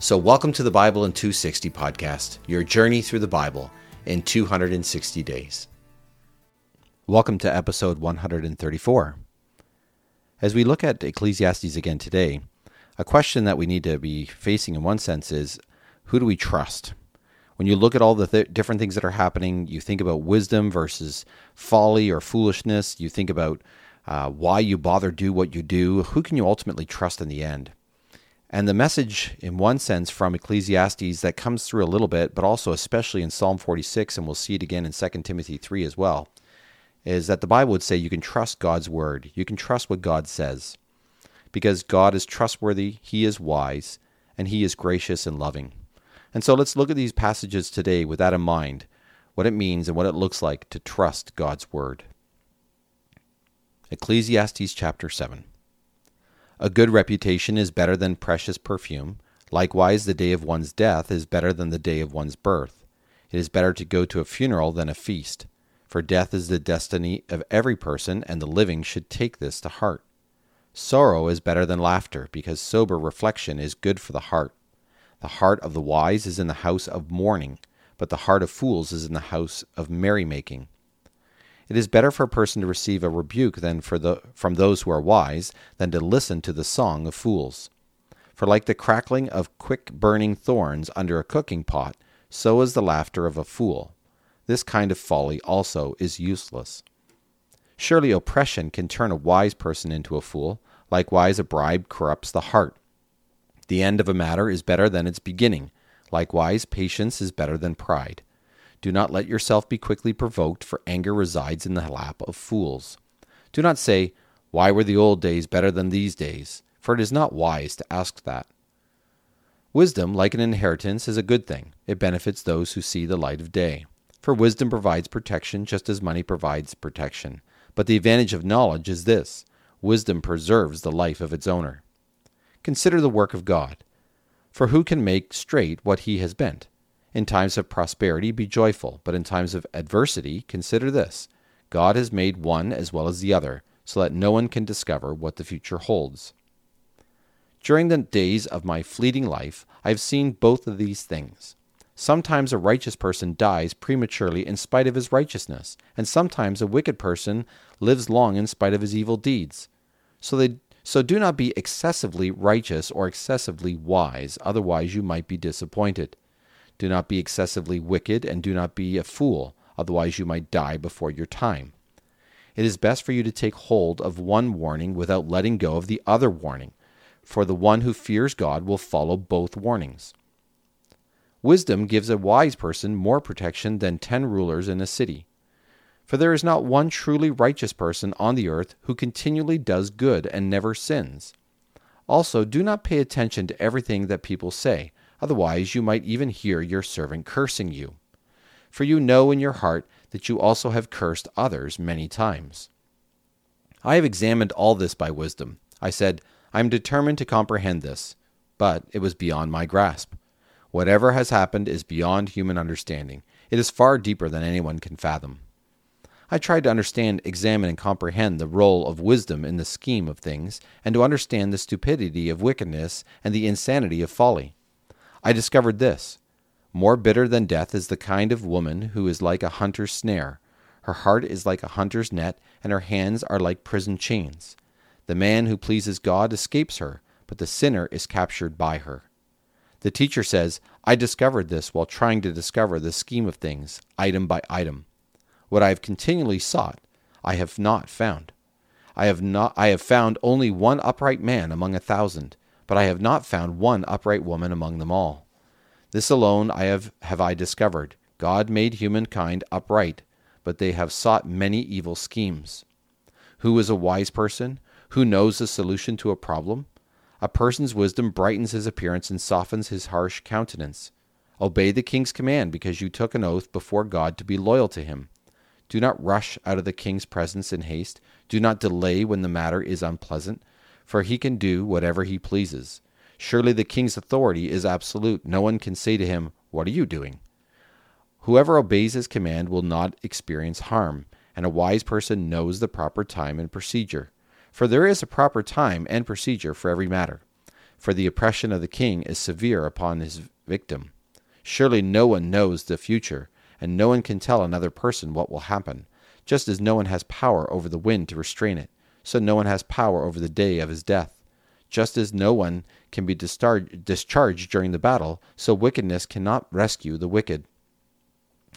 So, welcome to the Bible in 260 podcast, your journey through the Bible in 260 days. Welcome to episode 134. As we look at Ecclesiastes again today, a question that we need to be facing in one sense is who do we trust? When you look at all the th- different things that are happening, you think about wisdom versus folly or foolishness, you think about uh, why you bother do what you do, who can you ultimately trust in the end? And the message, in one sense, from Ecclesiastes that comes through a little bit, but also especially in Psalm 46, and we'll see it again in 2 Timothy 3 as well, is that the Bible would say you can trust God's word. You can trust what God says. Because God is trustworthy, He is wise, and He is gracious and loving. And so let's look at these passages today with that in mind, what it means and what it looks like to trust God's word. Ecclesiastes chapter 7. A good reputation is better than precious perfume. Likewise, the day of one's death is better than the day of one's birth. It is better to go to a funeral than a feast, for death is the destiny of every person, and the living should take this to heart. Sorrow is better than laughter, because sober reflection is good for the heart. The heart of the wise is in the house of mourning, but the heart of fools is in the house of merrymaking. It is better for a person to receive a rebuke than for the, from those who are wise than to listen to the song of fools. For like the crackling of quick burning thorns under a cooking pot, so is the laughter of a fool. This kind of folly also is useless. Surely oppression can turn a wise person into a fool. Likewise, a bribe corrupts the heart. The end of a matter is better than its beginning. Likewise, patience is better than pride. Do not let yourself be quickly provoked, for anger resides in the lap of fools. Do not say, Why were the old days better than these days? For it is not wise to ask that. Wisdom, like an inheritance, is a good thing. It benefits those who see the light of day. For wisdom provides protection just as money provides protection. But the advantage of knowledge is this wisdom preserves the life of its owner. Consider the work of God. For who can make straight what he has bent? In times of prosperity, be joyful, but in times of adversity, consider this God has made one as well as the other, so that no one can discover what the future holds. During the days of my fleeting life, I have seen both of these things. Sometimes a righteous person dies prematurely in spite of his righteousness, and sometimes a wicked person lives long in spite of his evil deeds. So, they, so do not be excessively righteous or excessively wise, otherwise, you might be disappointed. Do not be excessively wicked, and do not be a fool, otherwise you might die before your time. It is best for you to take hold of one warning without letting go of the other warning, for the one who fears God will follow both warnings. Wisdom gives a wise person more protection than ten rulers in a city. For there is not one truly righteous person on the earth who continually does good and never sins. Also, do not pay attention to everything that people say Otherwise, you might even hear your servant cursing you. For you know in your heart that you also have cursed others many times. I have examined all this by wisdom. I said, I am determined to comprehend this, but it was beyond my grasp. Whatever has happened is beyond human understanding. It is far deeper than anyone can fathom. I tried to understand, examine, and comprehend the role of wisdom in the scheme of things, and to understand the stupidity of wickedness and the insanity of folly. I discovered this. More bitter than death is the kind of woman who is like a hunter's snare. Her heart is like a hunter's net, and her hands are like prison chains. The man who pleases God escapes her, but the sinner is captured by her. The teacher says, I discovered this while trying to discover the scheme of things, item by item. What I have continually sought, I have not found. I have not I have found only one upright man among a thousand, but I have not found one upright woman among them all. This alone I have, have I discovered. God made humankind upright, but they have sought many evil schemes. Who is a wise person? Who knows the solution to a problem? A person's wisdom brightens his appearance and softens his harsh countenance. Obey the king's command because you took an oath before God to be loyal to him. Do not rush out of the king's presence in haste. Do not delay when the matter is unpleasant, for he can do whatever he pleases. Surely the king's authority is absolute. No one can say to him, What are you doing? Whoever obeys his command will not experience harm, and a wise person knows the proper time and procedure. For there is a proper time and procedure for every matter. For the oppression of the king is severe upon his victim. Surely no one knows the future, and no one can tell another person what will happen. Just as no one has power over the wind to restrain it, so no one has power over the day of his death. Just as no one can be discharged during the battle, so wickedness cannot rescue the wicked.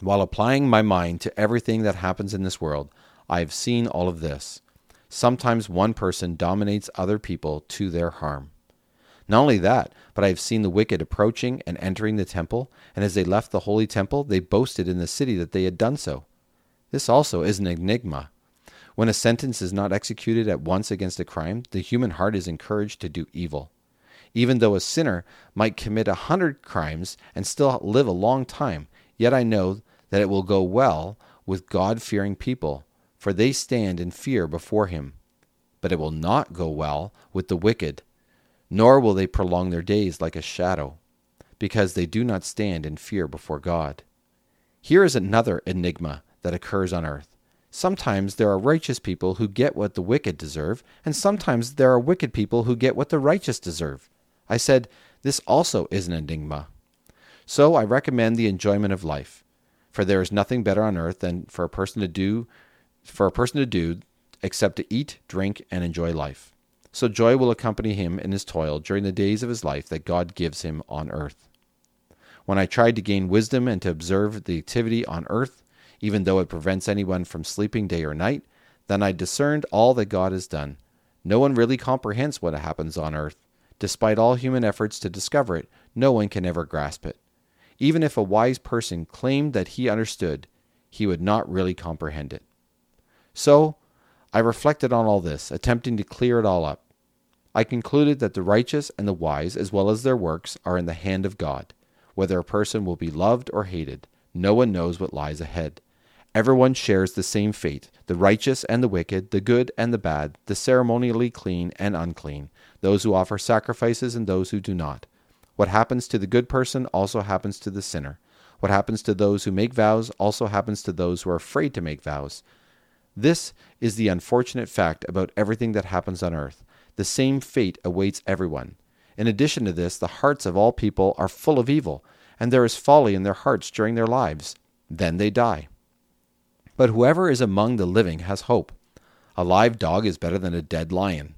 While applying my mind to everything that happens in this world, I have seen all of this. Sometimes one person dominates other people to their harm. Not only that, but I have seen the wicked approaching and entering the temple, and as they left the holy temple, they boasted in the city that they had done so. This also is an enigma. When a sentence is not executed at once against a crime, the human heart is encouraged to do evil. Even though a sinner might commit a hundred crimes and still live a long time, yet I know that it will go well with God fearing people, for they stand in fear before him. But it will not go well with the wicked nor will they prolong their days like a shadow, because they do not stand in fear before God. Here is another enigma that occurs on earth. Sometimes there are righteous people who get what the wicked deserve, and sometimes there are wicked people who get what the righteous deserve. I said, this also is an enigma. So I recommend the enjoyment of life, for there is nothing better on earth than for a person to do for a person to do except to eat, drink, and enjoy life. So joy will accompany him in his toil during the days of his life that God gives him on earth. When I tried to gain wisdom and to observe the activity on earth, even though it prevents anyone from sleeping day or night, then I discerned all that God has done. No one really comprehends what happens on earth. Despite all human efforts to discover it, no one can ever grasp it. Even if a wise person claimed that he understood, he would not really comprehend it. So, I reflected on all this, attempting to clear it all up. I concluded that the righteous and the wise, as well as their works, are in the hand of God. Whether a person will be loved or hated, no one knows what lies ahead. Everyone shares the same fate the righteous and the wicked, the good and the bad, the ceremonially clean and unclean, those who offer sacrifices and those who do not. What happens to the good person also happens to the sinner. What happens to those who make vows also happens to those who are afraid to make vows. This is the unfortunate fact about everything that happens on earth the same fate awaits everyone. In addition to this, the hearts of all people are full of evil, and there is folly in their hearts during their lives. Then they die. But whoever is among the living has hope. A live dog is better than a dead lion.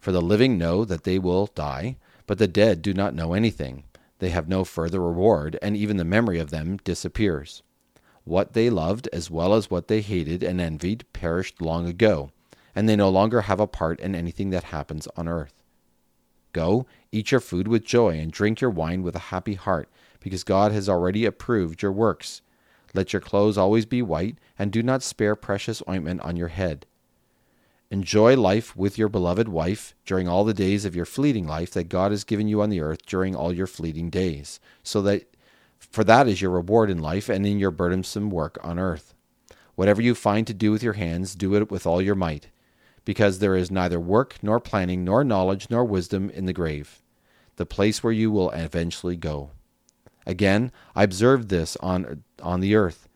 For the living know that they will die, but the dead do not know anything. They have no further reward, and even the memory of them disappears. What they loved, as well as what they hated and envied, perished long ago and they no longer have a part in anything that happens on earth. Go, eat your food with joy, and drink your wine with a happy heart, because God has already approved your works. Let your clothes always be white, and do not spare precious ointment on your head. Enjoy life with your beloved wife during all the days of your fleeting life that God has given you on the earth during all your fleeting days, so that for that is your reward in life and in your burdensome work on earth. Whatever you find to do with your hands, do it with all your might because there is neither work, nor planning, nor knowledge, nor wisdom in the grave, the place where you will eventually go. Again, I observed this on, on the earth.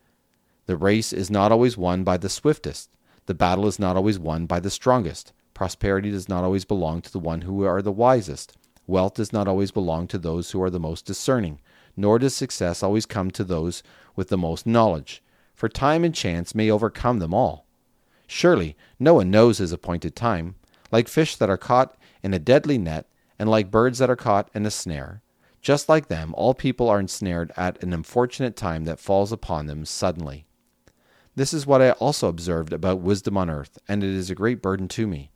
The race is not always won by the swiftest. The battle is not always won by the strongest. Prosperity does not always belong to the one who are the wisest. Wealth does not always belong to those who are the most discerning, nor does success always come to those with the most knowledge, for time and chance may overcome them all. Surely no one knows his appointed time, like fish that are caught in a deadly net, and like birds that are caught in a snare. Just like them, all people are ensnared at an unfortunate time that falls upon them suddenly. This is what I also observed about wisdom on earth, and it is a great burden to me.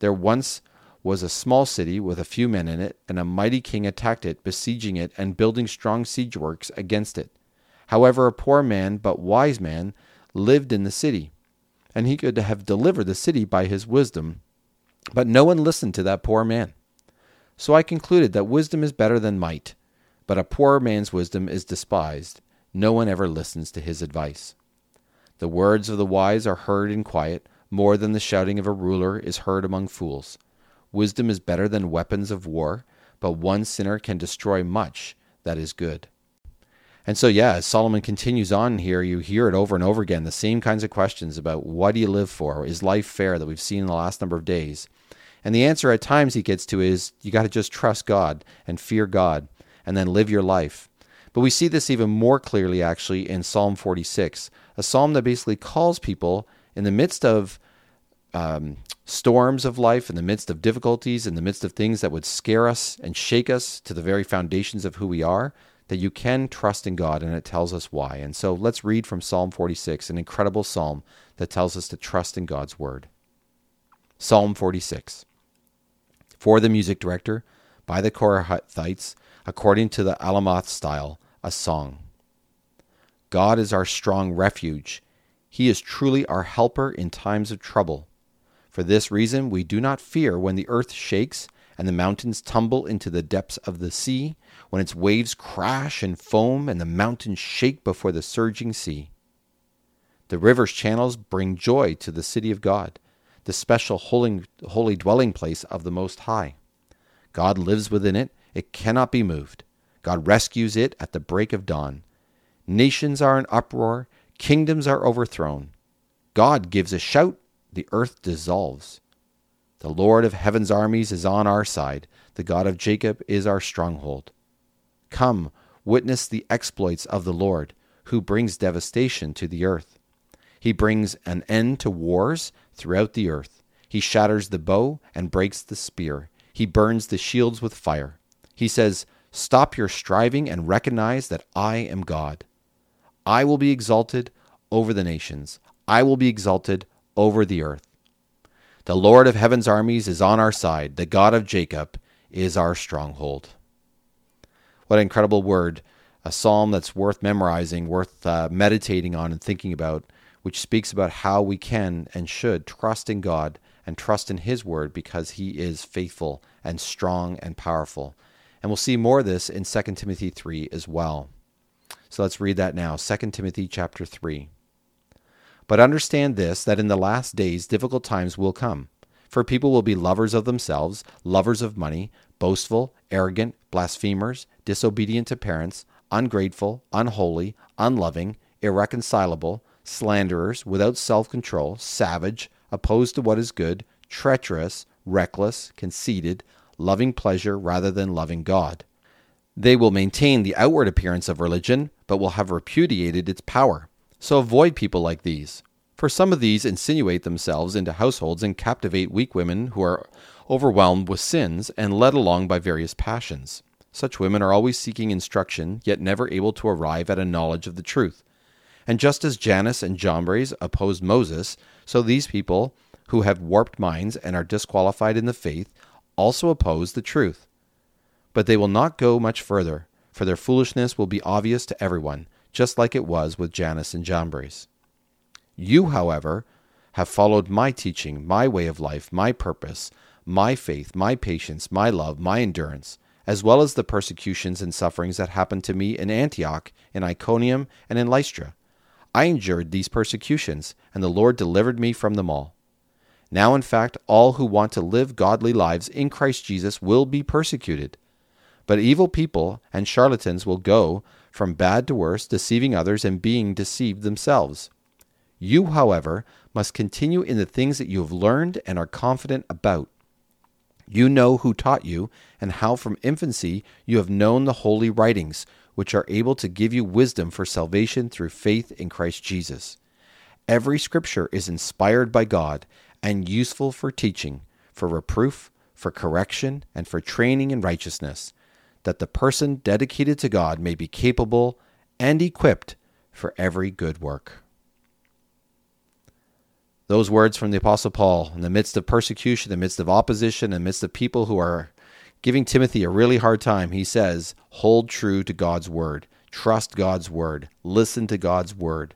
There once was a small city with a few men in it, and a mighty king attacked it, besieging it, and building strong siege works against it. However, a poor man, but wise man, lived in the city and he could have delivered the city by his wisdom. But no one listened to that poor man. So I concluded that wisdom is better than might. but a poor man's wisdom is despised. No one ever listens to his advice. The words of the wise are heard in quiet, more than the shouting of a ruler is heard among fools. Wisdom is better than weapons of war, but one sinner can destroy much that is good. And so, yeah, as Solomon continues on here, you hear it over and over again the same kinds of questions about what do you live for? Is life fair that we've seen in the last number of days? And the answer at times he gets to is you got to just trust God and fear God and then live your life. But we see this even more clearly actually in Psalm 46, a psalm that basically calls people in the midst of um, storms of life, in the midst of difficulties, in the midst of things that would scare us and shake us to the very foundations of who we are, that you can trust in God, and it tells us why. And so let's read from Psalm 46, an incredible psalm that tells us to trust in God's word. Psalm 46 For the music director, by the Korahites, according to the Alamoth style, a song. God is our strong refuge. He is truly our helper in times of trouble. For this reason, we do not fear when the earth shakes and the mountains tumble into the depths of the sea, when its waves crash and foam and the mountains shake before the surging sea. The river's channels bring joy to the city of God, the special holy, holy dwelling place of the Most High. God lives within it, it cannot be moved. God rescues it at the break of dawn. Nations are in uproar, kingdoms are overthrown. God gives a shout, the earth dissolves. The Lord of heaven's armies is on our side. The God of Jacob is our stronghold. Come, witness the exploits of the Lord, who brings devastation to the earth. He brings an end to wars throughout the earth. He shatters the bow and breaks the spear. He burns the shields with fire. He says, Stop your striving and recognize that I am God. I will be exalted over the nations. I will be exalted over the earth. The Lord of heaven's armies is on our side. The God of Jacob is our stronghold. What an incredible word. A psalm that's worth memorizing, worth uh, meditating on and thinking about, which speaks about how we can and should trust in God and trust in His word because He is faithful and strong and powerful. And we'll see more of this in 2 Timothy 3 as well. So let's read that now. 2 Timothy chapter 3. But understand this that in the last days difficult times will come. For people will be lovers of themselves, lovers of money, boastful, arrogant, blasphemers, disobedient to parents, ungrateful, unholy, unloving, irreconcilable, slanderers, without self control, savage, opposed to what is good, treacherous, reckless, conceited, loving pleasure rather than loving God. They will maintain the outward appearance of religion, but will have repudiated its power. So avoid people like these. For some of these insinuate themselves into households and captivate weak women who are overwhelmed with sins and led along by various passions. Such women are always seeking instruction, yet never able to arrive at a knowledge of the truth. And just as Jannes and Jambres opposed Moses, so these people, who have warped minds and are disqualified in the faith, also oppose the truth. But they will not go much further, for their foolishness will be obvious to everyone, just like it was with Jannes and Jambres. You, however, have followed my teaching, my way of life, my purpose, my faith, my patience, my love, my endurance, as well as the persecutions and sufferings that happened to me in Antioch, in Iconium, and in Lystra. I endured these persecutions, and the Lord delivered me from them all. Now, in fact, all who want to live godly lives in Christ Jesus will be persecuted. But evil people and charlatans will go from bad to worse, deceiving others and being deceived themselves. You, however, must continue in the things that you have learned and are confident about. You know who taught you, and how from infancy you have known the holy writings, which are able to give you wisdom for salvation through faith in Christ Jesus. Every scripture is inspired by God and useful for teaching, for reproof, for correction, and for training in righteousness that the person dedicated to God may be capable and equipped for every good work. Those words from the Apostle Paul in the midst of persecution, in the midst of opposition, in the midst of people who are giving Timothy a really hard time, he says, Hold true to God's word, trust God's word, listen to God's word.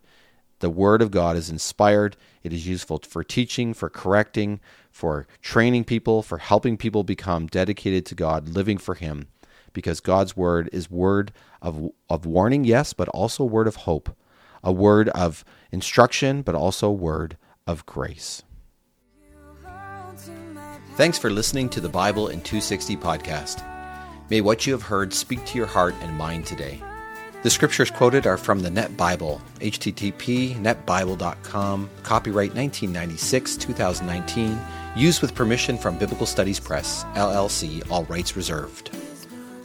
The word of God is inspired. It is useful for teaching, for correcting, for training people, for helping people become dedicated to God, living for Him because God's word is word of, of warning, yes, but also word of hope, a word of instruction, but also word of grace. Thanks for listening to the Bible in 260 podcast. May what you have heard speak to your heart and mind today. The scriptures quoted are from the Net Bible, http netbible.com, copyright 1996 2019, used with permission from Biblical Studies Press, LLC, all rights reserved.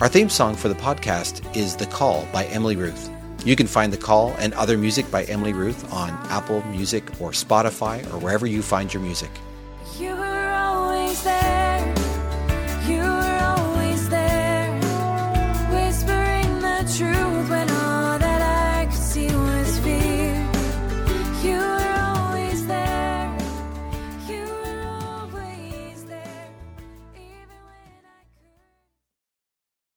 Our theme song for the podcast is The Call by Emily Ruth. You can find The Call and other music by Emily Ruth on Apple Music or Spotify or wherever you find your music.